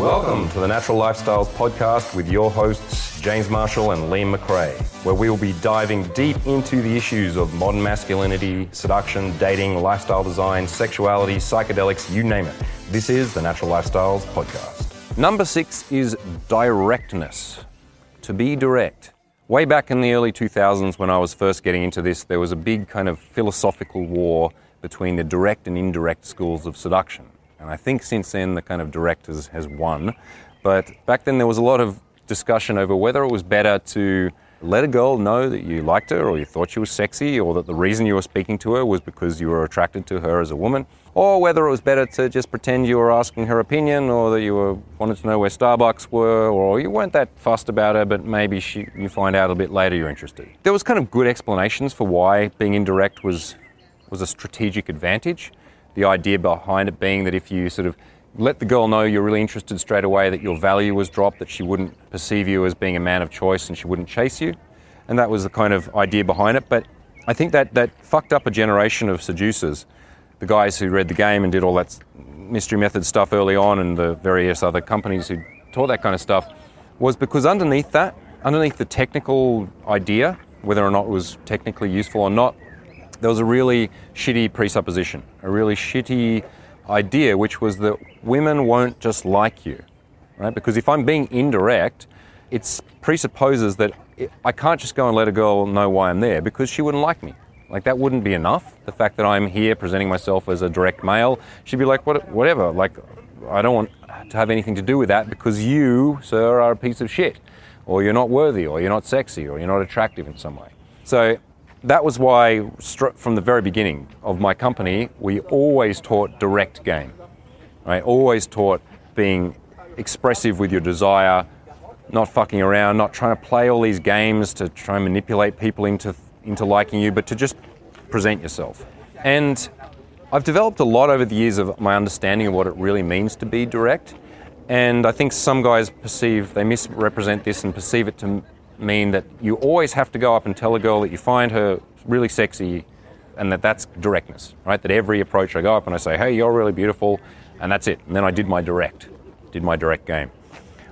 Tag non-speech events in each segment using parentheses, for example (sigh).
Welcome to the Natural Lifestyles Podcast with your hosts, James Marshall and Liam McRae, where we will be diving deep into the issues of modern masculinity, seduction, dating, lifestyle design, sexuality, psychedelics, you name it. This is the Natural Lifestyles Podcast. Number six is directness. To be direct. Way back in the early 2000s, when I was first getting into this, there was a big kind of philosophical war between the direct and indirect schools of seduction. And I think since then the kind of direct has, has won. But back then there was a lot of discussion over whether it was better to let a girl know that you liked her or you thought she was sexy or that the reason you were speaking to her was because you were attracted to her as a woman or whether it was better to just pretend you were asking her opinion or that you were wanted to know where Starbucks were or you weren't that fussed about her but maybe she, you find out a bit later you're interested. There was kind of good explanations for why being indirect was was a strategic advantage. The idea behind it being that if you sort of let the girl know you're really interested straight away, that your value was dropped, that she wouldn't perceive you as being a man of choice and she wouldn't chase you. And that was the kind of idea behind it. But I think that, that fucked up a generation of seducers. The guys who read the game and did all that mystery method stuff early on and the various other companies who taught that kind of stuff was because underneath that, underneath the technical idea, whether or not it was technically useful or not, there was a really shitty presupposition, a really shitty idea, which was that women won't just like you, right? Because if I'm being indirect, it presupposes that I can't just go and let a girl know why I'm there because she wouldn't like me. Like that wouldn't be enough. The fact that I'm here presenting myself as a direct male, she'd be like, what, whatever. Like, I don't want to have anything to do with that because you, sir, are a piece of shit, or you're not worthy, or you're not sexy, or you're not attractive in some way. So that was why, from the very beginning of my company, we always taught direct game. Right? Always taught being expressive with your desire, not fucking around, not trying to play all these games to try and manipulate people into, into liking you, but to just present yourself. And I've developed a lot over the years of my understanding of what it really means to be direct. And I think some guys perceive, they misrepresent this and perceive it to mean that you always have to go up and tell a girl that you find her really sexy and that that's directness, right? That every approach I go up and I say, hey, you're really beautiful, and that's it. And then I did my direct, did my direct game.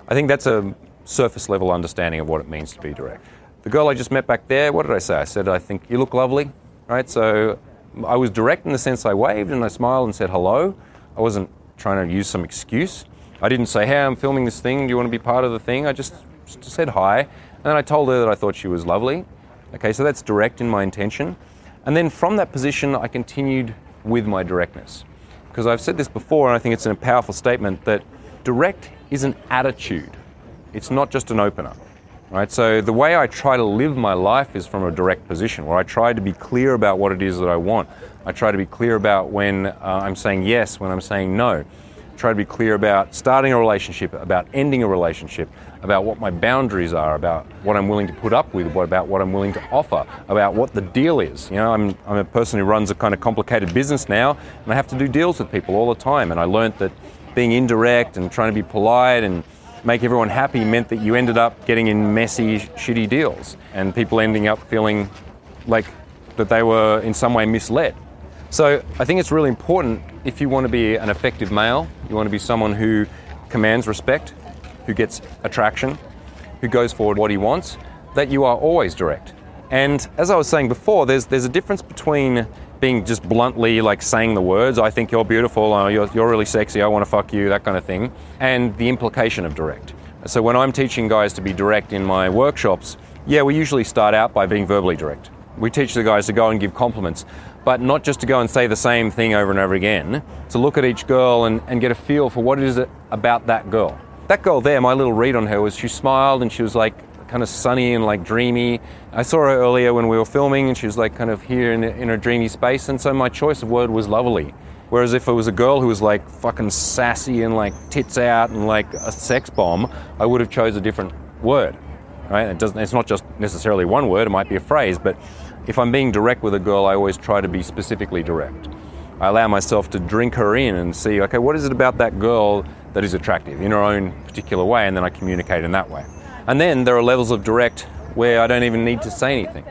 I think that's a surface level understanding of what it means to be direct. The girl I just met back there, what did I say? I said, I think you look lovely, right? So I was direct in the sense I waved and I smiled and said hello. I wasn't trying to use some excuse. I didn't say, hey, I'm filming this thing. Do you want to be part of the thing? I just, just said hi. And then I told her that I thought she was lovely. Okay, so that's direct in my intention. And then from that position, I continued with my directness. Because I've said this before, and I think it's a powerful statement that direct is an attitude, it's not just an opener. Right? So the way I try to live my life is from a direct position where I try to be clear about what it is that I want. I try to be clear about when uh, I'm saying yes, when I'm saying no try to be clear about starting a relationship, about ending a relationship, about what my boundaries are, about what I'm willing to put up with, what about what I'm willing to offer, about what the deal is. You know, I'm, I'm a person who runs a kind of complicated business now, and I have to do deals with people all the time. And I learned that being indirect and trying to be polite and make everyone happy meant that you ended up getting in messy, shitty deals, and people ending up feeling like that they were in some way misled. So I think it's really important if you want to be an effective male, you want to be someone who commands respect, who gets attraction, who goes forward what he wants, that you are always direct. And as I was saying before, there's, there's a difference between being just bluntly like saying the words, I think you're beautiful, uh, you're, you're really sexy, I want to fuck you, that kind of thing, and the implication of direct. So when I'm teaching guys to be direct in my workshops, yeah, we usually start out by being verbally direct. We teach the guys to go and give compliments but not just to go and say the same thing over and over again, to look at each girl and, and get a feel for what is it about that girl. That girl there, my little read on her was she smiled and she was like kind of sunny and like dreamy. I saw her earlier when we were filming and she was like kind of here in, in a dreamy space, and so my choice of word was lovely. Whereas if it was a girl who was like fucking sassy and like tits out and like a sex bomb, I would have chose a different word. Right? It doesn't. It's not just necessarily one word. It might be a phrase, but if I'm being direct with a girl, I always try to be specifically direct. I allow myself to drink her in and see, okay, what is it about that girl that is attractive in her own particular way, and then I communicate in that way. And then there are levels of direct where I don't even need to say anything.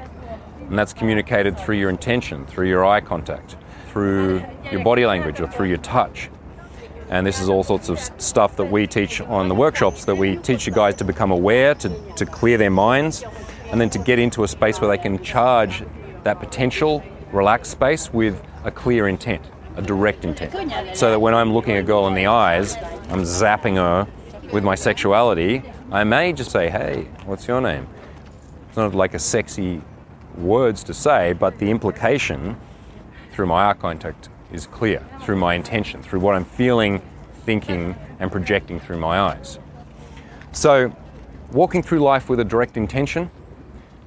And that's communicated through your intention, through your eye contact, through your body language, or through your touch. And this is all sorts of stuff that we teach on the workshops that we teach you guys to become aware, to, to clear their minds, and then to get into a space where they can charge that potential relaxed space with a clear intent, a direct intent. So that when I'm looking a girl in the eyes, I'm zapping her with my sexuality, I may just say, hey, what's your name? It's not like a sexy words to say, but the implication through my eye contact is clear through my intention, through what I'm feeling, thinking, and projecting through my eyes. So, walking through life with a direct intention,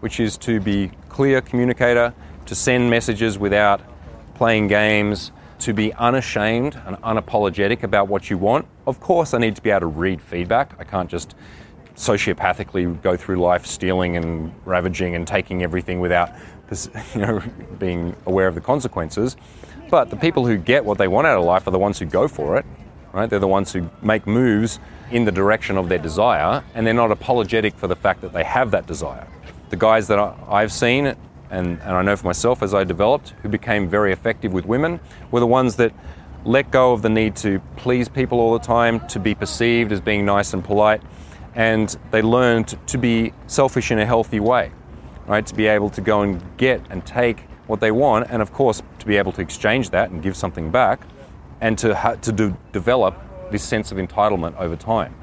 which is to be clear communicator, to send messages without playing games, to be unashamed and unapologetic about what you want. Of course, I need to be able to read feedback. I can't just sociopathically go through life stealing and ravaging and taking everything without (laughs) you know, being aware of the consequences. But the people who get what they want out of life are the ones who go for it, right? They're the ones who make moves in the direction of their desire, and they're not apologetic for the fact that they have that desire. The guys that I've seen, and, and I know for myself as I developed, who became very effective with women, were the ones that let go of the need to please people all the time, to be perceived as being nice and polite, and they learned to be selfish in a healthy way, right? To be able to go and get and take what they want, and of course, to be able to exchange that and give something back, and to, ha- to do, develop this sense of entitlement over time.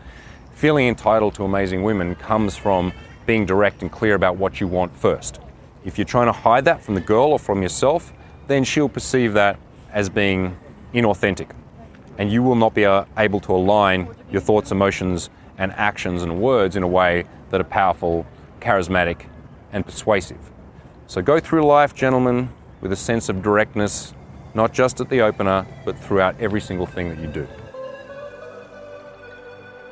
Feeling entitled to amazing women comes from being direct and clear about what you want first. If you're trying to hide that from the girl or from yourself, then she'll perceive that as being inauthentic. And you will not be uh, able to align your thoughts, emotions, and actions and words in a way that are powerful, charismatic, and persuasive. So go through life, gentlemen, with a sense of directness, not just at the opener, but throughout every single thing that you do.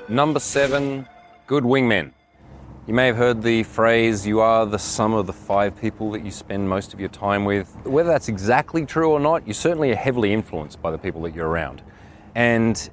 Number seven, good wingmen. You may have heard the phrase, you are the sum of the five people that you spend most of your time with. Whether that's exactly true or not, you certainly are heavily influenced by the people that you're around. And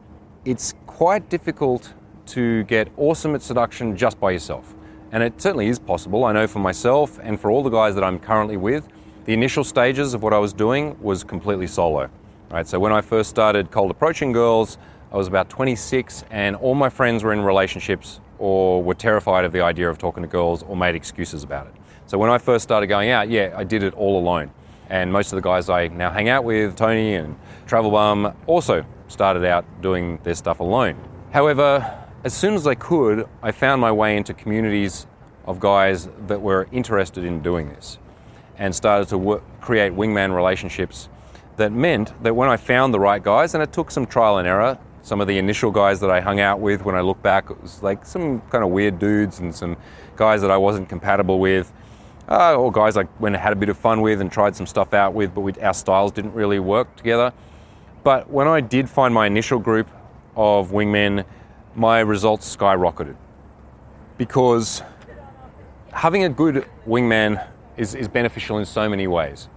it's quite difficult to get awesome at seduction just by yourself. And it certainly is possible. I know for myself and for all the guys that I'm currently with, the initial stages of what I was doing was completely solo. Right? So when I first started cold approaching girls, I was about 26 and all my friends were in relationships or were terrified of the idea of talking to girls or made excuses about it. So when I first started going out, yeah, I did it all alone. And most of the guys I now hang out with, Tony and Travel Bum, also started out doing their stuff alone. However, as soon as I could, I found my way into communities of guys that were interested in doing this and started to work, create wingman relationships that meant that when I found the right guys, and it took some trial and error, some of the initial guys that I hung out with when I look back, it was like some kind of weird dudes and some guys that I wasn't compatible with, uh, or guys I went and had a bit of fun with and tried some stuff out with, but we, our styles didn't really work together. But when I did find my initial group of wingmen, my results skyrocketed because having a good wingman is, is beneficial in so many ways.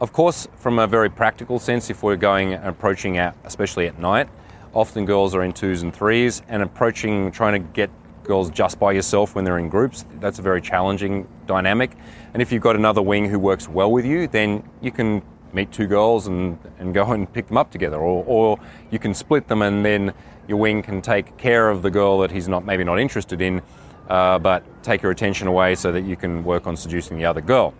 Of course, from a very practical sense, if we're going and approaching at, especially at night, often girls are in twos and threes, and approaching, trying to get girls just by yourself when they're in groups, that's a very challenging dynamic. And if you've got another wing who works well with you, then you can meet two girls and, and go and pick them up together, or, or you can split them and then your wing can take care of the girl that he's not maybe not interested in, uh, but take your attention away so that you can work on seducing the other girl.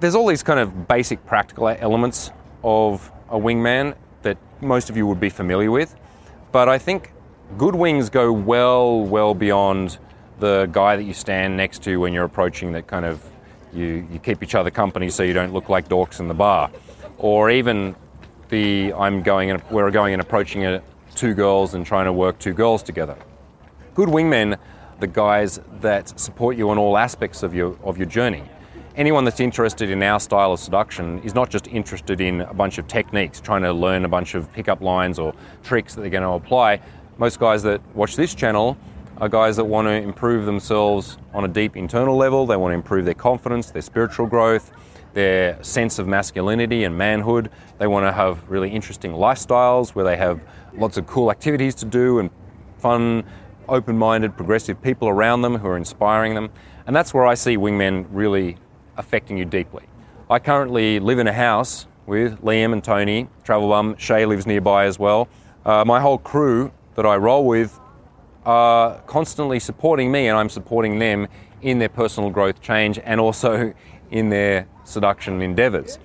There's all these kind of basic practical elements of a wingman that most of you would be familiar with, but I think good wings go well, well beyond the guy that you stand next to when you're approaching that kind of you, you keep each other company so you don't look like dorks in the bar. Or even the I'm going and we're going and approaching a, two girls and trying to work two girls together. Good wingmen, the guys that support you on all aspects of your, of your journey. Anyone that's interested in our style of seduction is not just interested in a bunch of techniques, trying to learn a bunch of pickup lines or tricks that they're going to apply. Most guys that watch this channel are guys that want to improve themselves on a deep internal level. They want to improve their confidence, their spiritual growth, their sense of masculinity and manhood. They want to have really interesting lifestyles where they have lots of cool activities to do and fun, open minded, progressive people around them who are inspiring them. And that's where I see wingmen really affecting you deeply. I currently live in a house with Liam and Tony, travel bum. Shay lives nearby as well. uh, my whole crew that I roll with are constantly supporting me, and I'm supporting them in their personal growth change and also (laughs) in their seduction endeavors.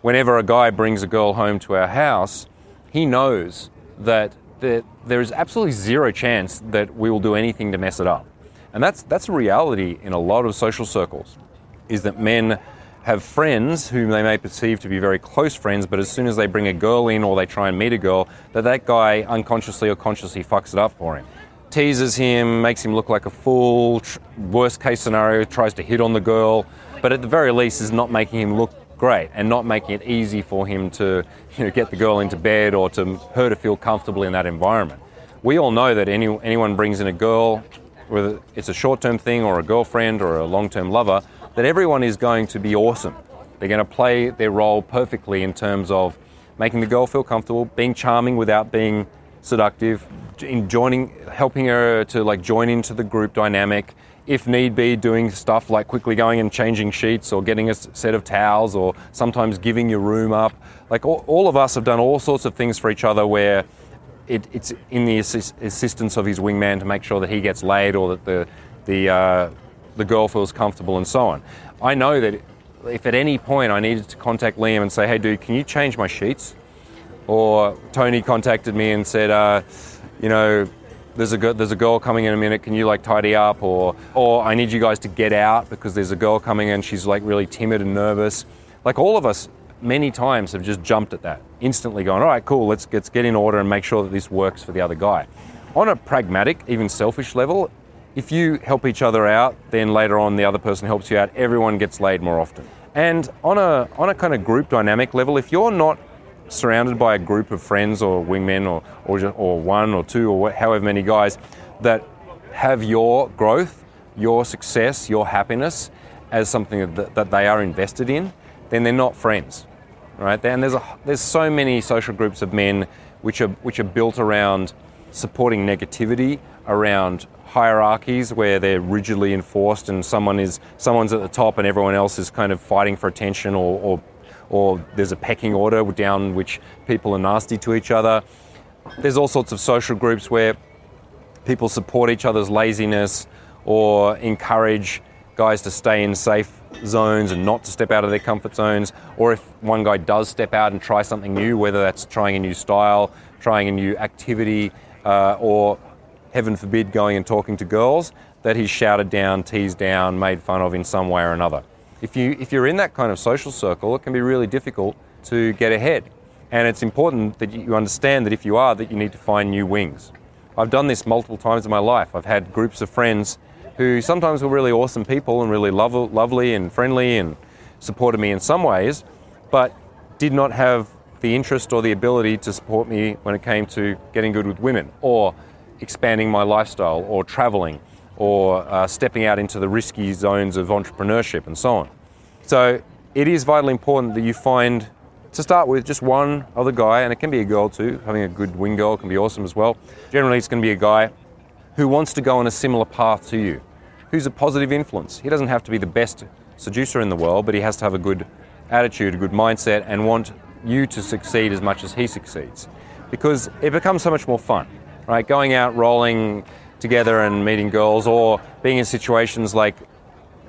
Whenever a guy brings a girl home to our house, he knows that there, there is absolutely zero chance that we will do anything to mess it up. And that's, that's a reality in a lot of social circles, is that men have friends whom they may perceive to be very close friends, but as soon as they bring a girl in or they try and meet a girl, that that guy unconsciously or consciously fucks it up for him. Teases him, makes him look like a fool, tr- worst case scenario, tries to hit on the girl, but at the very least is not making him look great and not making it easy for him to you know, get the girl into bed or to her to feel comfortable in that environment. We all know that any, anyone brings in a girl, whether it's a short term thing or a girlfriend or a long term lover, that everyone is going to be awesome. They're going to play their role perfectly in terms of making the girl feel comfortable, being charming without being seductive, in joining, helping her to like join into the group dynamic. If need be, doing stuff like quickly going and changing sheets or getting a set of towels or sometimes giving your room up. Like all, all of us have done all sorts of things for each other where it, it's in the assist, assistance of his wingman to make sure that he gets laid or that the, the uh, the girl feels comfortable and so on. I know that if at any point I needed to contact Liam and say, hey, dude, can you change my sheets? Or Tony contacted me and said, uh, you know, there's a, there's a girl coming in a minute, can you like tidy up? Or, or I need you guys to get out because there's a girl coming in, she's like really timid and nervous. Like all of us, many times have just jumped at that, instantly going, all right, cool, let's, let's get in order and make sure that this works for the other guy. On a pragmatic, even selfish level, if you help each other out, then later on the other person helps you out, everyone gets laid more often. And on a, on a kind of group dynamic level, if you're not surrounded by a group of friends or wingmen or, or, or one or two or however many guys that have your growth, your success, your happiness as something that, that they are invested in, then they're not friends, right? And there's, a, there's so many social groups of men which are, which are built around supporting negativity, around hierarchies where they're rigidly enforced and someone is someone's at the top and everyone else is kind of fighting for attention or, or, or there's a pecking order down which people are nasty to each other. There's all sorts of social groups where people support each other's laziness or encourage guys to stay in safe zones and not to step out of their comfort zones. Or if one guy does step out and try something new, whether that's trying a new style, trying a new activity, uh, or heaven forbid, going and talking to girls, that he's shouted down, teased down, made fun of in some way or another. If, you, if you're in that kind of social circle, it can be really difficult to get ahead. And it's important that you understand that if you are, that you need to find new wings. I've done this multiple times in my life. I've had groups of friends who sometimes were really awesome people and really lov- lovely and friendly and supported me in some ways, but did not have the interest or the ability to support me when it came to getting good with women or expanding my lifestyle or traveling or uh, stepping out into the risky zones of entrepreneurship and so on. So it is vitally important that you find, to start with, just one other guy, and it can be a girl too. Having a good wing girl can be awesome as well. Generally, it's going to be a guy who wants to go on a similar path to you, who's a positive influence. He doesn't have to be the best seducer in the world, but he has to have a good attitude, a good mindset, and want you to succeed as much as he succeeds. Because it becomes so much more fun right? Going out rolling together and meeting girls, or being in situations like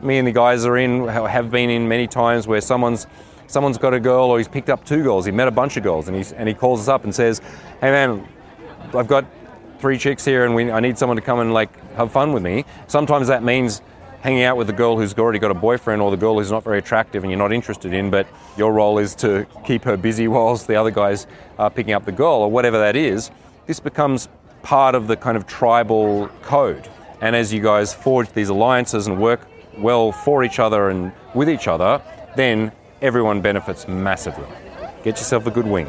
me and the guys are in, have been in many times where someone's someone's got a girl or he's picked up two girls. He met a bunch of girls and he's and he calls us up and says, "Hey man, I've got three chicks here and we, I need someone to come and like have fun with me." Sometimes that means hanging out with the girl who's already got a boyfriend or the girl who's not very attractive and you're not interested in, but your role is to keep her busy (laughs) whilst the other guys are picking up the girl or whatever that is. This becomes part of the kind of tribal code. And as you guys forge these alliances and work well for each other and with each other, then everyone benefits massively. Get yourself a good wing.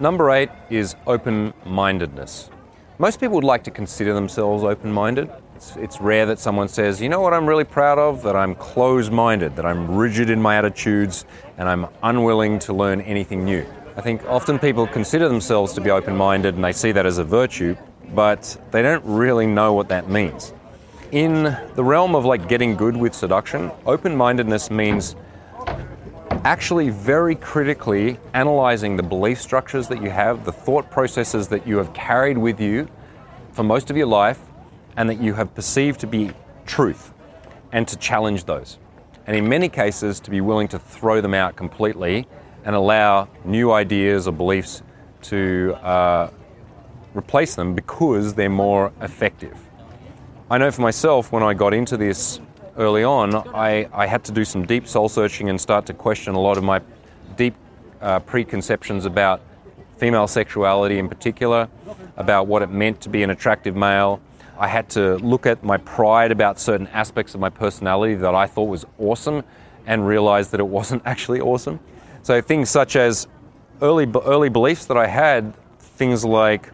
Number eight is open mindedness. Most people would like to consider themselves open minded. It's, it's, rare that someone says, you know what I'm really proud of? That I'm closed minded, that I'm rigid in my attitudes, and I'm unwilling to learn anything new. I think often people consider themselves to be open minded and they see that as a virtue, but they don't really know what that means. In the realm of like getting good with seduction, open mindedness means actually very critically analyzing the belief structures that you have, the thought processes that you have carried with you for most of your life, and that you have perceived to be truth, and to challenge those. And in many cases, to be willing to throw them out completely and allow new ideas or beliefs to uh, replace them because they're more effective. I know for myself, when I got into this early on, I, I had to do some deep soul searching and start to question a lot of my deep uh, preconceptions about female sexuality in particular, about what it meant to be an attractive male. I had to look at my pride about certain aspects of my personality that I thought was awesome and realize that it wasn't (laughs) actually awesome. So things such as early, early beliefs that I had, things like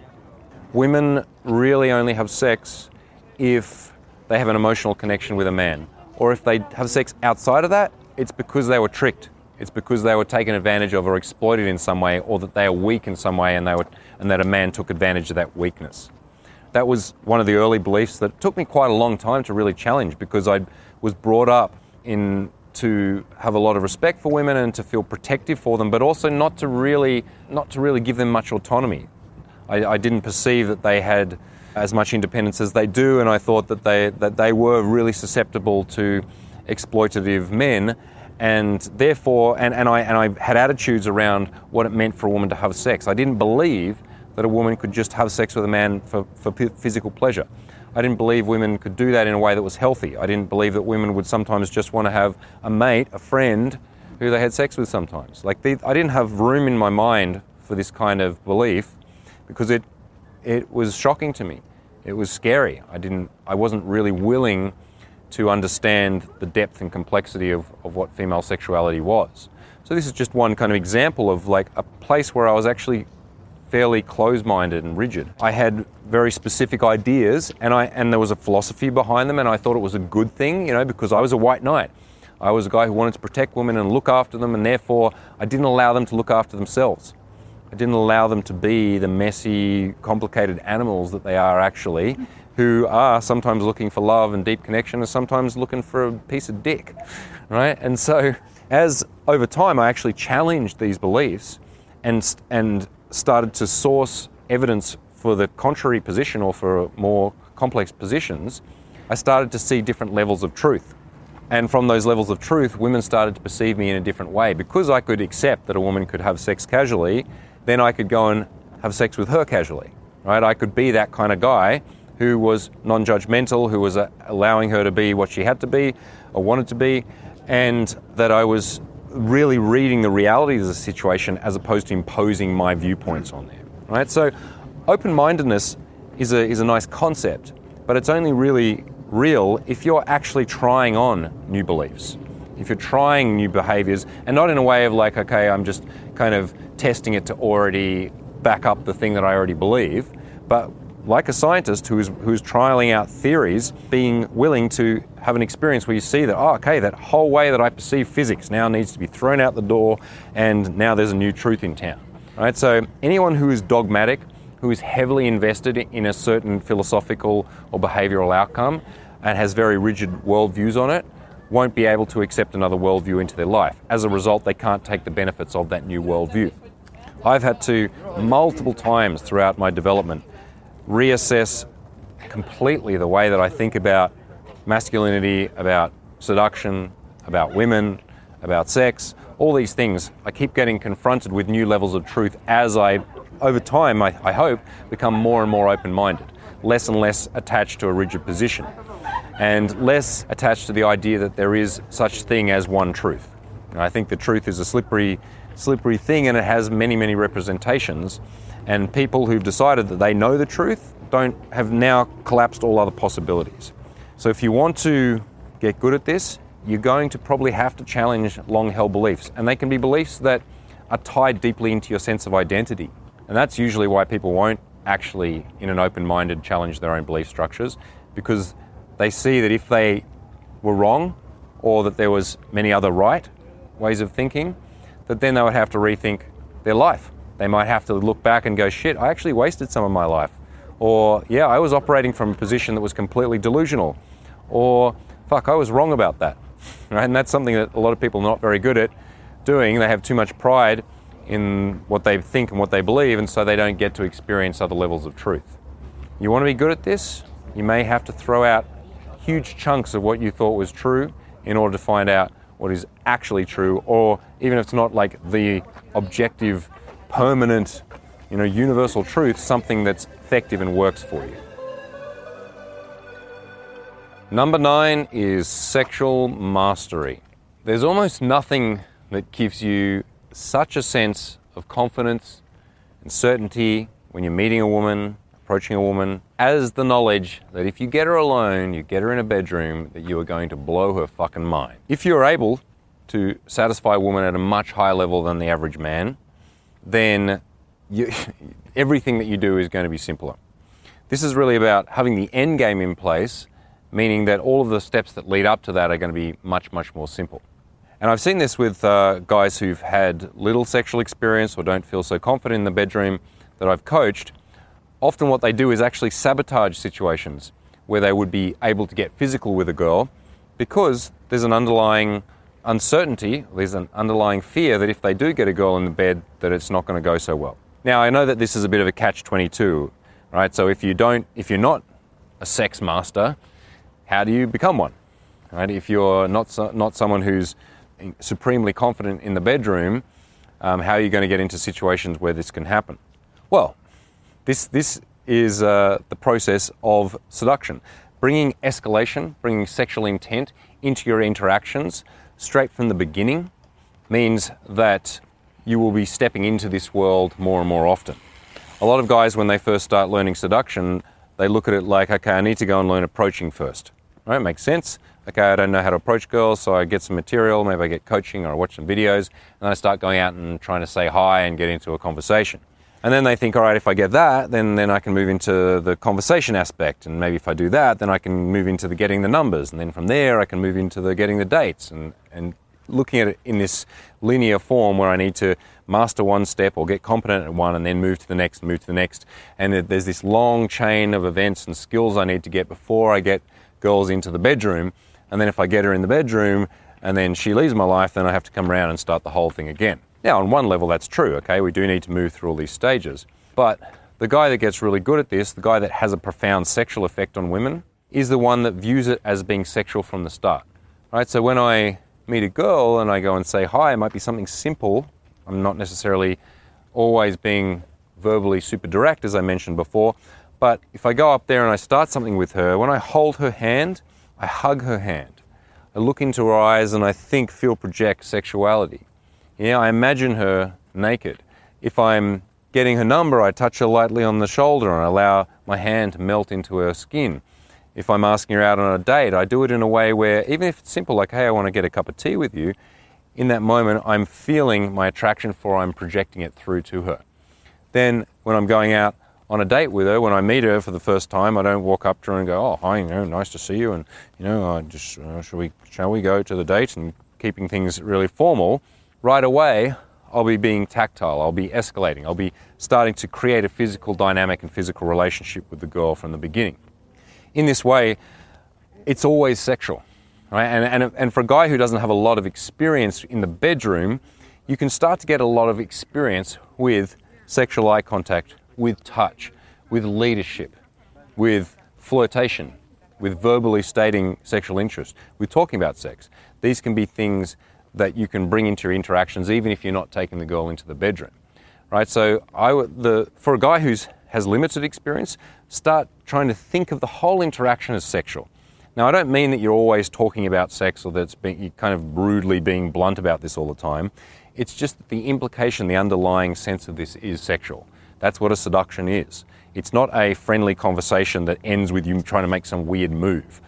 women really only have sex if they have an emotional connection with a man. Or if they have sex outside of that, it's because they were tricked. It's because they were taken advantage of or exploited in some way, or that they are weak in some way and, they were, and that a man took advantage of that weakness. That was one of the early beliefs that took me quite a long time to really challenge because I was brought up in to have a lot of respect for women and to feel protective for them, but also not to really not to really give them much autonomy. I, I didn't perceive that they had as much independence as they do, and I thought that they that they were really susceptible to exploitative men, and therefore, and, and I and I had attitudes around what it meant for a woman to have sex. I didn't believe that a woman could just have sex with a man for, for physical pleasure. I didn't believe women could do that in a way that was healthy. I didn't believe that women would sometimes just want to have a mate, a friend, who they had sex with sometimes. Like they, I didn't have room in my mind for this kind of belief because it it was shocking to me. It was scary. I didn't I wasn't really willing to understand the depth and complexity of, of what female sexuality was. So this is just one kind of example of like a place where I was actually fairly closed-minded and rigid. I had very specific ideas and I and there was a philosophy behind them and I thought it was a good thing, you know, because I was a white knight. I was a guy who wanted to protect women and look after them and therefore I didn't allow them to look after themselves. I didn't allow them to be the messy, complicated animals that they are actually, who are sometimes looking for love and deep connection and sometimes looking for a piece of dick, right? And so, as over time I actually challenged these beliefs and, and started to source evidence for the contrary position or for more complex positions, I started to see different levels of truth. And from those levels of truth, women started to perceive me in a different way. Because I could accept that a woman could have sex casually, then I could go and have sex with her casually, right? I could be that kind of guy who was non judgmental, who was uh, allowing her to be what she had to be or wanted to be, and that I was really reading the reality of the situation as opposed to imposing my viewpoints on them, right? So, open mindedness is a, is a nice concept, but it's only really real if you're actually trying on new beliefs if you're trying new behaviors and not in a way of like, okay, I'm just kind of testing it to already back up the thing that I already believe, but like a scientist who's, who's trialing out theories, being willing to have an experience where you see that, oh, okay, that whole way that I perceive physics now needs to be thrown out the door, and now there's a new truth in town. Right? So, anyone who is dogmatic, who is heavily invested in a certain philosophical or behavioral outcome, and has very rigid worldviews on it, won't be able to accept another worldview into their life. As a result, they can't take the benefits of that new worldview. I've had to, multiple times throughout my development, reassess completely the way that I think about masculinity, about seduction, about women, about sex, all these things. I keep getting confronted with new levels of truth as I, over time, I, I hope, become more and more open minded, less and less attached to a rigid position and less attached to the idea that there is such thing as one truth. And I think the truth is a slippery, slippery thing and it has many, many representations. And people who've decided that they know the truth don't have now collapsed all other possibilities. So if you want to get good at this, you're going to probably have to challenge long held beliefs. And they can be beliefs that are tied deeply into your sense of identity. And that's usually why people won't actually, in an open minded, challenge their own belief structures because they see that if they were wrong or that there was many other right ways of thinking, that then they would have to rethink their life. They might have to look back and go, shit, I actually wasted some of my life. Or, yeah, I was operating from a position that was completely delusional. Or, fuck, I was wrong about that. (laughs) Right? And that's something that a lot of people are not very good at doing. They have too much pride in what they think and what they believe, and so they don't get to experience other levels of truth. You want to be good at this? You may have to throw out huge chunks of what you thought was true in order to find out what is actually true, or even if it's not like the objective, permanent, you know, universal truth, something that's effective and works for you. Number nine is sexual mastery. There's almost nothing that gives you such a sense of confidence and certainty when you're meeting a woman, approaching a woman, as the knowledge that if you get her alone, you get her in a bedroom, that you are going to blow her fucking mind. If you're able to satisfy a woman at a much higher level than the average man, then you, (laughs) everything that you do is going to be simpler. This is really about having the end game in place, meaning that all of the steps that lead up to that are going to be much, much more simple. And I've seen this with uh, guys who've had little sexual experience or don't feel so confident in the bedroom that I've coached often what they do is actually sabotage situations where they would be able to get physical with a girl because there's an underlying uncertainty, there's an underlying fear that if they do get a girl in the bed that it's not going to go so well. Now I know that this is a bit of a catch 22, right? So if you don't if you're not a sex master, how do you become one? Right? If you're not so, not someone who's supremely confident in the bedroom, um, how are you going to get into situations where this can happen? Well, this, this is uh, the process of seduction, bringing escalation, bringing sexual intent into your interactions straight from the beginning means that you will be stepping into this world more and more often. A lot of guys, when they first start learning seduction, they look at it like, okay, I need to go and learn approaching first. Right? Makes sense. Okay, I don't know how to approach girls, so I get some material, maybe I get coaching or I watch some videos, and I start going out and trying to say hi and get into a conversation. And then they think, all right, if I get that, then, then I can move into the conversation aspect. And maybe if I do that, then I can move into the getting the numbers. And then from there, I can move into the getting the dates and, and looking at it in this linear form where I need to master one step or get competent at one and then move to the next, move to the next. And there's this long chain of events and skills I need to get before I get girls into the bedroom. And then if I get her in the bedroom and then she leaves my life, then I have to come around and start the whole thing again. Now, on one level, that's true, okay? We do need to move through all these stages. But the guy that gets really good at this, the guy that has a profound sexual effect on women, is the one that views it as being sexual from the start, right? So when I meet a girl and I go and say hi, it might be something simple. I'm not necessarily always being verbally super direct, as I mentioned before. But if I go up there and I start something with her, when I hold her hand, I hug her hand. I look into her eyes and I think, feel, project sexuality. Yeah, I imagine her naked. If I'm getting her number, I touch her lightly on the shoulder and allow my hand to melt into her skin. If I'm asking her out on a date, I do it in a way where, even if it's simple, like, hey, I want to get a cup of tea with you, in that moment, I'm feeling my attraction for her, I'm projecting it through to her. Then, when I'm going out on a date with her, when I meet her for the first time, I don't walk up to her and go, oh, hi, you know, nice to see you, and, you know, I just, uh, shall, we, shall we go to the date? And keeping things really formal right away, I'll be being tactile, I'll be escalating, I'll be starting to create a physical dynamic and physical relationship with the girl from the beginning. In this way, it's always sexual. Right? And, and, and for a guy who doesn't have a lot of experience in the bedroom, you can start to get a lot of experience with sexual eye contact, with touch, with leadership, with flirtation, with verbally stating sexual interest, with talking about sex. These can be things that you can bring into your interactions, even if you're not taking the girl into the bedroom, right? So, I the for a guy who's has limited experience, start trying to think of the whole interaction as sexual. Now, I don't mean that you're always talking about sex or that being, kind of brutally being blunt about this all the time. It's just that the implication, the underlying sense of this is sexual. That's what a seduction is. It's not a friendly conversation that ends with you trying to make some weird move.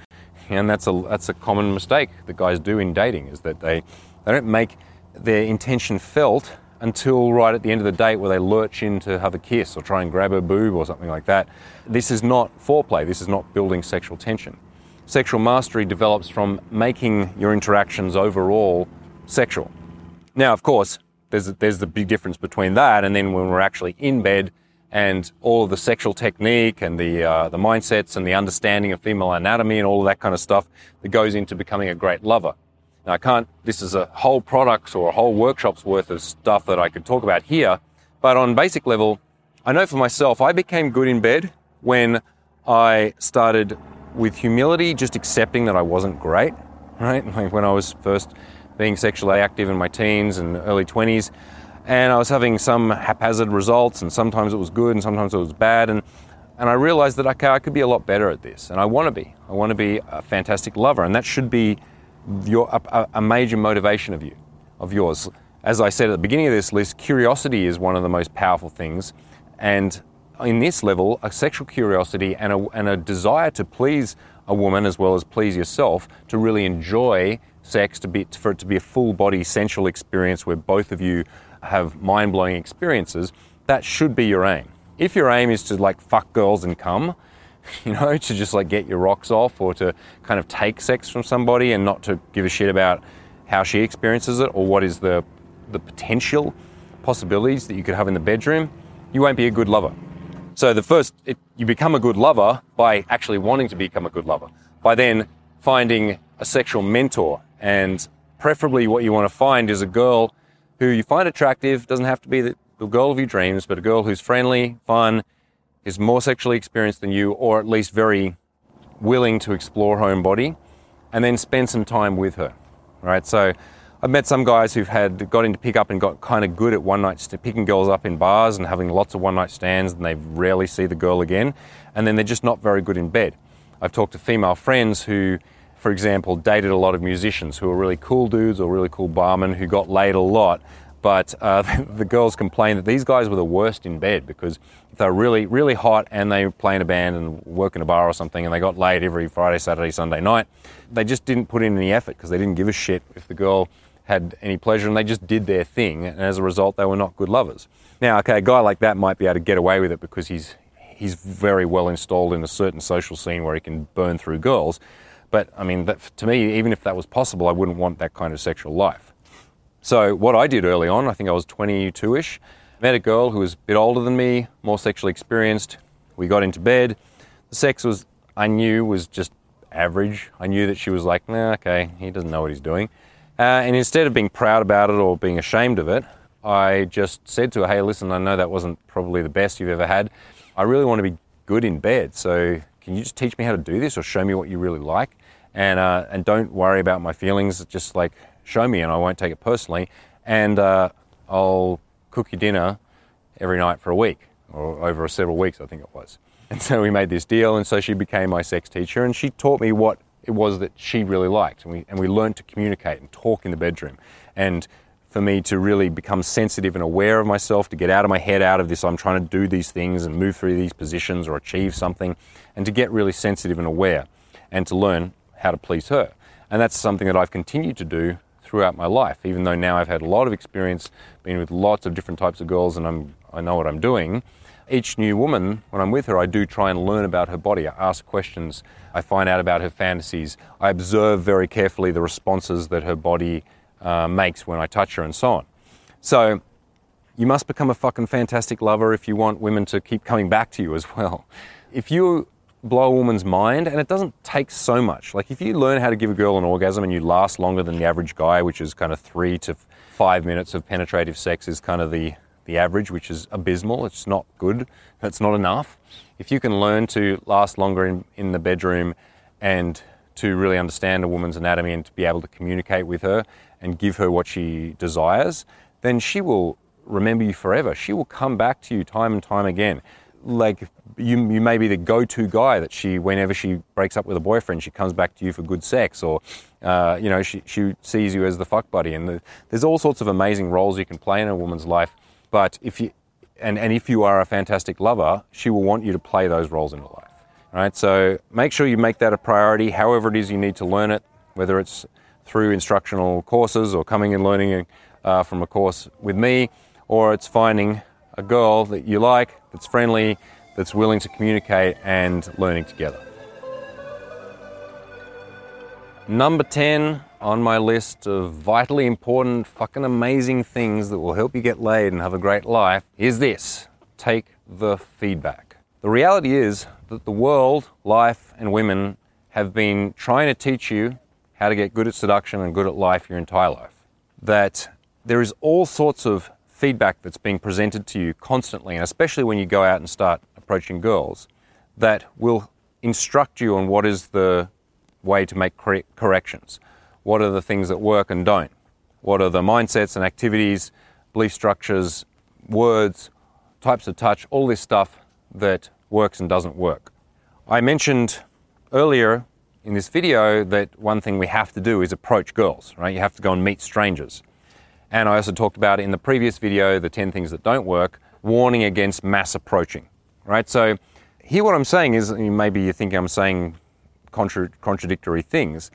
And that's a, that's a common mistake that guys do in dating is that they they don't make their intention felt until right at the end of the date where they lurch in to have a kiss or try and grab her boob or something like that. This is not foreplay, this is not building sexual tension. Sexual mastery develops from making your interactions overall sexual. Now, of course, there's, there's the big difference between that and then when we're actually in bed and all of the sexual technique and the, uh, the mindsets and the understanding of female anatomy and all of that kind of stuff that goes into becoming a great lover. Now, I can't, this is a whole product or a whole workshop's worth of stuff that I could talk about here, but on basic level, I know for myself, I became good in bed when I started with humility, just accepting that I wasn't great, right? (laughs) Like when I was first being sexually active in my teens and early 20s, and I was having some haphazard results, and sometimes it was good and sometimes it was bad, and and I realized that okay, I could be a lot better at this, and I want to be. I want to be a fantastic lover, and that should be your a, a major motivation of you, of yours. As I said at the beginning of this list, curiosity is one of the most powerful things, and in this level, a sexual curiosity and a, and a desire to please a woman as well as please yourself, to really enjoy sex, to be for it to be a full body sensual experience where both of you have mind blowing experiences. That should be your aim if your aim is to like fuck girls and come, (laughs) you know, to just like get your rocks off or to kind of take sex from somebody and not to give a shit about how she experiences it or what is the the potential possibilities that you could have in the bedroom, you won't be a good lover. So the first, it, you become a good lover by actually wanting to become a good lover, by then finding a sexual mentor, and preferably what you want to find is a girl who you find attractive. Doesn't have to be the, the girl of your dreams, but a girl who's friendly, fun, is more sexually experienced than you, or at least very willing to explore her own body, and then spend some time with her. Right? So I've met some guys who've had got into pickup and got kind of good at one night picking girls up in bars and having lots of one night stands, and they rarely see the girl again, and then they're just not very good in bed. I've talked to female friends who, for example, dated a lot of musicians who are really cool dudes or really cool barmen who got laid a lot, but uh, (laughs) the girls complained that these guys were the worst in bed because if they were really, really hot and they play in a band and work in a bar or something and they got laid every Friday, Saturday, Sunday night, they just didn't put in any effort because they didn't give a shit if the girl had any pleasure and they just did their thing. And as a result, they were not good lovers. Now, okay, a guy like that might be able to get away with it because he's, he's very well installed in a certain social scene where he can burn through girls. But I mean, that, to me, even if that was possible, I wouldn't want that kind of sexual life. So, what I did early on, I think I was 22 ish, met a girl who was a bit older than me, more sexually experienced. We got into bed. The sex was, I knew, was just average. I knew that she was like, nah, okay, he doesn't know what he's doing. Uh, and instead of being proud about it or being ashamed of it, I just said to her, hey, listen, I know that wasn't probably the best you've ever had. I really want to be good in bed. So, can you just teach me how to do this or show me what you really like? And, uh, and don't worry about my feelings. Just like show me and I won't take it personally. And uh, I'll cook you dinner every night for a week or over several weeks, I think it was. And so we made this deal, and so she became my sex teacher, and she taught me what it was that she really liked. And we, and we learned to communicate and talk in the bedroom. And for me to really become sensitive and aware of myself, to get out of my head, out of this, I'm trying to do these things and move through these positions or achieve something, and to get really sensitive and aware, and to learn how to please her. And that's something that I've continued to do throughout my life, even though now I've had a lot of experience being with lots of different types of girls and I'm, I know what I'm doing. Each new woman, when I'm with her, I do try and learn about her body. I ask questions, I find out about her fantasies, I observe very carefully the responses that her body uh, makes when I touch her and so on. So, you must become a fucking fantastic lover if you want women to keep coming back to you as well. If you blow a woman's mind, and it doesn't take so much. Like if you learn how to give a girl an orgasm and you last longer than the average guy, which is kind of three to five minutes of penetrative sex, is kind of the the average, which is abysmal. It's not good. It's not enough. If you can learn to last longer in, in the bedroom and to really understand a woman's anatomy and to be able to communicate with her and give her what she desires, then she will remember you forever. She will come back to you time and time again like you, you may be the go-to guy that she, whenever she breaks up with a boyfriend, she comes back to you for good sex, or uh, you know, she, she sees you as the fuck buddy. And the, there's all sorts of amazing roles you can play in a woman's life. But if you, and, and if you are a fantastic lover, she will want you to play those roles in her life. Right. So make sure you make that a priority. However it is you need to learn it, whether it's through instructional courses or coming and learning uh, from a course with me, or it's finding a girl that you like, that's friendly, that's willing to communicate and learning together. Number 10 on my list of vitally important, fucking amazing things that will help you get laid and have a great life is this take the feedback. The reality is that the world, life, and women have been trying to teach you how to get good at seduction and good at life your entire life. That there is all sorts of feedback that's being presented to you constantly, and especially when you go out and start approaching girls, that will instruct you on what is the way to make corrections. What are the things that work and don't? What are the mindsets and activities, belief structures, words, types of touch, all this stuff that works and doesn't work. I mentioned earlier in this video that one thing we have to do is approach girls, right? You have to go and meet strangers. And I also talked about in the previous video, the 10 things that don't work, warning against mass approaching, right? So here what I'm saying is, maybe you think I'm saying contra- contradictory things,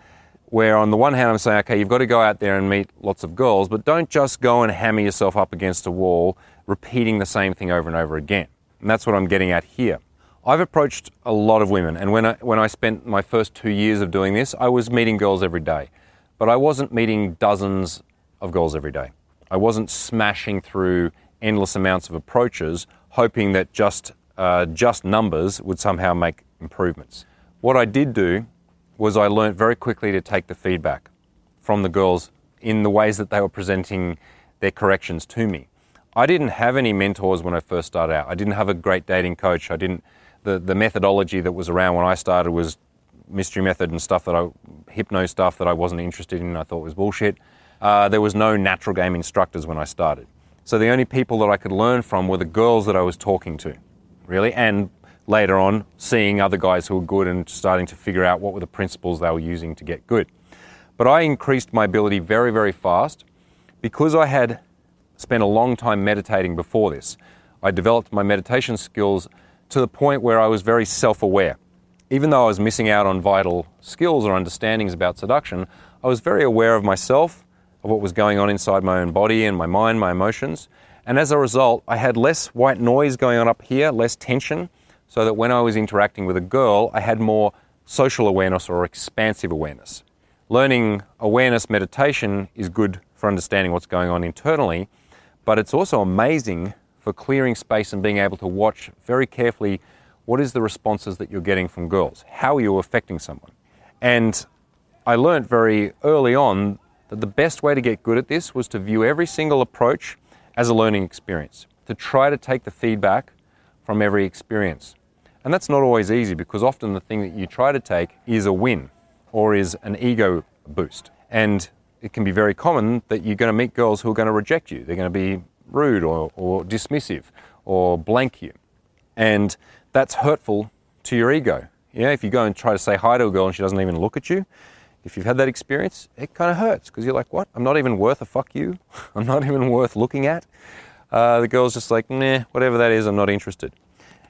where on the one hand I'm saying, okay, you've got to go out there and meet lots of girls, but don't just go and hammer yourself up against a wall, repeating the same thing over and over again. And that's what I'm getting at here. I've approached a lot of women, and when I, when I spent my first two years of doing this, I was meeting girls every day. But I wasn't meeting dozens of girls every day. I wasn't smashing through endless amounts of approaches, hoping that just, uh, just numbers would somehow make improvements. What I did do was I learned very quickly to take the feedback from the girls in the ways that they were presenting their corrections to me. I didn't have any mentors when I first started out. I didn't have a great dating coach. I didn't the, the methodology that was around when I started was mystery method and stuff that I hypno stuff that I wasn't interested in. I thought was bullshit. Uh, there was no natural game instructors when I started. So the only people that I could learn from were the girls that I was talking to, really, and later on seeing other guys who were good and starting to figure out what were the principles they were using to get good. But I increased my ability very, very fast because I had spent a long time meditating before this. I developed my meditation skills to the point where I was very self aware. Even though I was missing out on vital skills or understandings about seduction, I was very aware of myself, of what was going on inside my own body and my mind, my emotions. And as a result, I had less white noise going on up here, less tension, so that when I was interacting with a girl, I had more social awareness or expansive awareness. Learning awareness meditation is good for understanding what's going on internally, but it's also amazing for clearing space and being able to watch very carefully what is the responses that you're getting from girls? How are you affecting someone? And I learned very early on that the best way to get good at this was to view every single approach as a learning experience, to try to take the feedback from every experience. And that's not always easy because often the thing that you try to take is a win or is an ego boost. And it can be very common that you're going to meet girls who are going to reject you. They're going to be rude or, or dismissive or blank you. And that's hurtful to your ego. Yeah, if you go and try to say hi to a girl and she doesn't even look at you, if you've had that experience, it kind of hurts because you're like, what? I'm not even worth a fuck you. (laughs) I'm not even worth looking at. Uh, the girl's just like, nah, whatever that is, I'm not interested.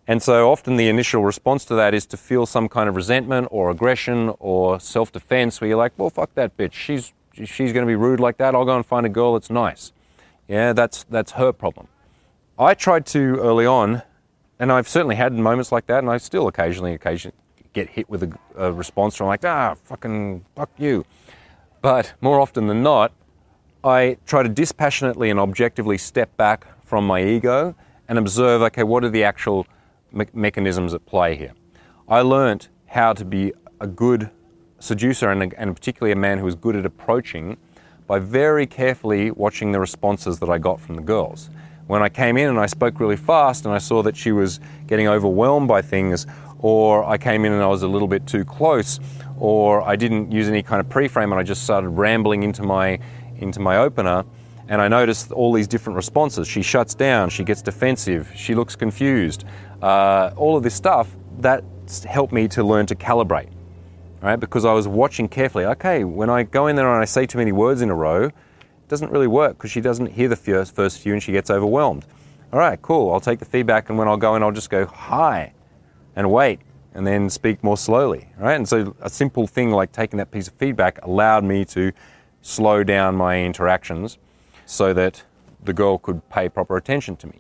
And so often the initial response to that is to feel some kind of resentment or aggression or self defense where you're like, well, fuck that bitch. She's, she's going to be rude like that. I'll go and find a girl that's nice. Yeah, that's, that's her problem. I tried to early on, and I've certainly had moments like that, and I still occasionally, occasionally get hit with a, a response from like, ah, fucking fuck you. But more often than not, I try to dispassionately and objectively step back from my ego and observe, okay, what are the actual me- mechanisms at play here? I learnt how to be a good seducer and, and particularly a man who is good at approaching by very carefully watching the responses that I got from the girls. When I came in and I spoke really fast and I saw that she was getting overwhelmed by things, or I came in and I was a little bit too close, or I didn't use any kind of pre-frame and I just started rambling into my into my opener, and I noticed all these different responses. She shuts down, she gets defensive, she looks confused. Uh, all of this stuff that helped me to learn to calibrate, right? Because I was watching carefully. Okay, when I go in there and I say too many words in a row, it doesn't really work because she doesn't hear the first, first few and she gets overwhelmed. All right, cool. I'll take the feedback, and when I'll go in, I'll just go hi, and wait, and then speak more slowly, right? And so a simple thing like taking that piece of feedback allowed me to slow down my interactions so that the girl could pay proper attention to me.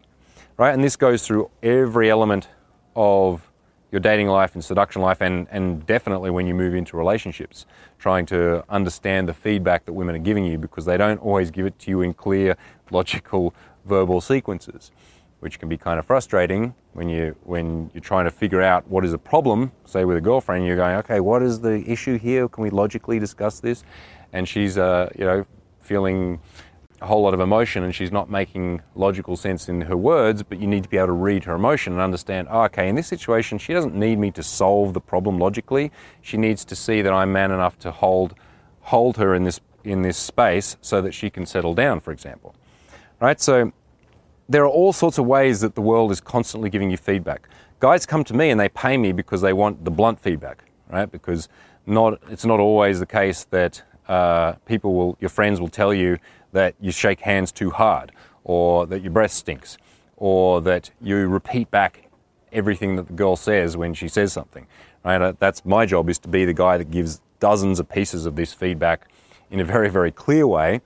Right? And this goes through every element of your dating life and seduction life, and, and definitely when you move into relationships, trying to understand the feedback that women are giving you because they don't always give it to you in clear, logical, verbal sequences. Which can be kind of frustrating when you when you're trying to figure out what is a problem. Say with a girlfriend, you're going, okay, what is the issue here? Can we logically discuss this? And she's, uh, you know, feeling a whole lot of emotion and she's not making logical sense in her words, but you need to be able to read her emotion and understand, oh, okay, in this situation, she doesn't need me to solve the problem logically. She needs to see that I'm man enough to hold hold her in this in this space so that she can settle down, for example. Right? So there are all sorts of ways that the world is constantly giving you feedback. Guys come to me and they pay me because they want the blunt feedback, right? Because not it's not always the case that uh, people will, your friends will tell you that you shake hands too hard, or that your breath stinks, or that you repeat back everything that the girl says when she says something. Right? Uh, that's my job is to be the guy that gives dozens of pieces of this feedback in a very, very clear way.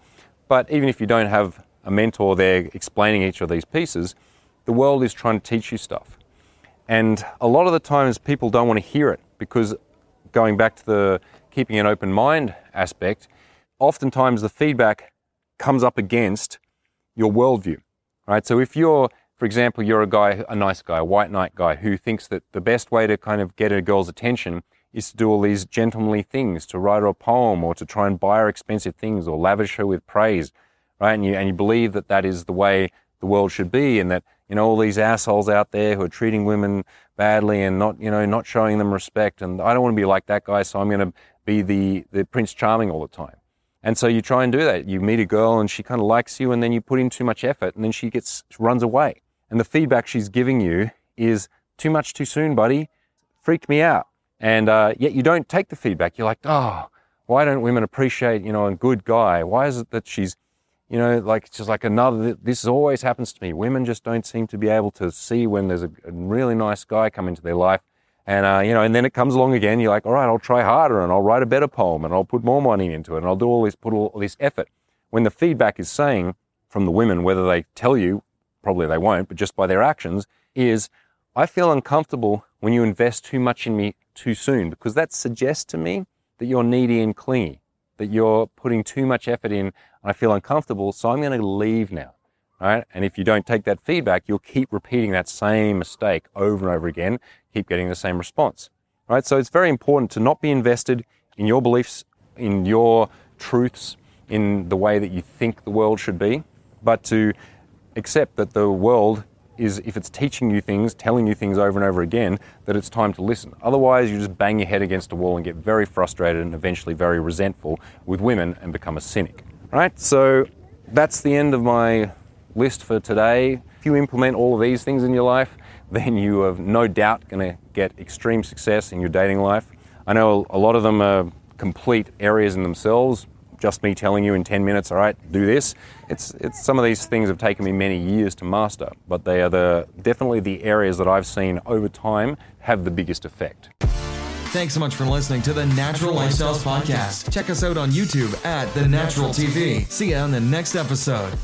But even if you don't have a mentor there explaining each of these pieces, the world is trying to teach you stuff. And a lot of the times people don't want to hear it because going back to the keeping an open mind aspect, oftentimes the feedback comes up against your worldview, right? So if you're, for example, you're a guy, a nice guy, a white knight guy who thinks that the best way to kind of get a girl's attention is to do all these gentlemanly things, to write her a poem or to try and buy her expensive things or lavish her with praise, right? And you, and you believe that that is the way the world should be and that, you know, all these assholes out there who are treating women badly and not, you know, not showing them respect. And I don't want to be like that guy, so I'm going to be the, the Prince Charming all the time. And so you try and do that. You meet a girl and she kind of likes you and then you put in too much effort and then she gets, runs away. And the feedback she's giving you is too much too soon, buddy. Freaked me out. And uh, yet you don't take the feedback. You're like, oh, why don't women appreciate, you know, a good guy? Why is it that she's, you know, like it's just like another, this always happens to me. Women just don't seem to be able to see when there's a, a really nice guy come into their life. And, uh, you know, and then it comes along again. You're like, all right, I'll try harder and I'll write a better poem and I'll put more money into it and I'll do all this, put all this effort. When the feedback is saying from the women, whether they tell you, probably they won't, but just by their actions, is I feel uncomfortable when you invest too much in me too soon because that suggests to me that you're needy and clingy, that you're putting too much effort in. I feel uncomfortable, so I'm going to leave now. Right? And if you don't take that feedback, you'll keep repeating that same mistake over and over again, keep getting the same response. Right? So it's very important to not be invested in your beliefs, in your truths, in the way that you think the world should be, but to accept that the world is if it's teaching you things, telling you things over and over again, that it's time to listen. Otherwise, you just bang your head against a wall and get very frustrated and eventually very resentful with women and become a cynic. Right? So that's the end of my list for today. If you implement all of these things in your life, (laughs) then you are no doubt going to get extreme success in your dating life. I know a lot of them are complete areas in themselves, just me telling you in 10 minutes, all right, do this. It's, it's some of these things have taken me many years to master, but they are the definitely the areas that I've seen over time have the biggest effect. Thanks so much for listening to the Natural Lifestyles Podcast. Check us out on YouTube at The Natural TV. See you on the next episode.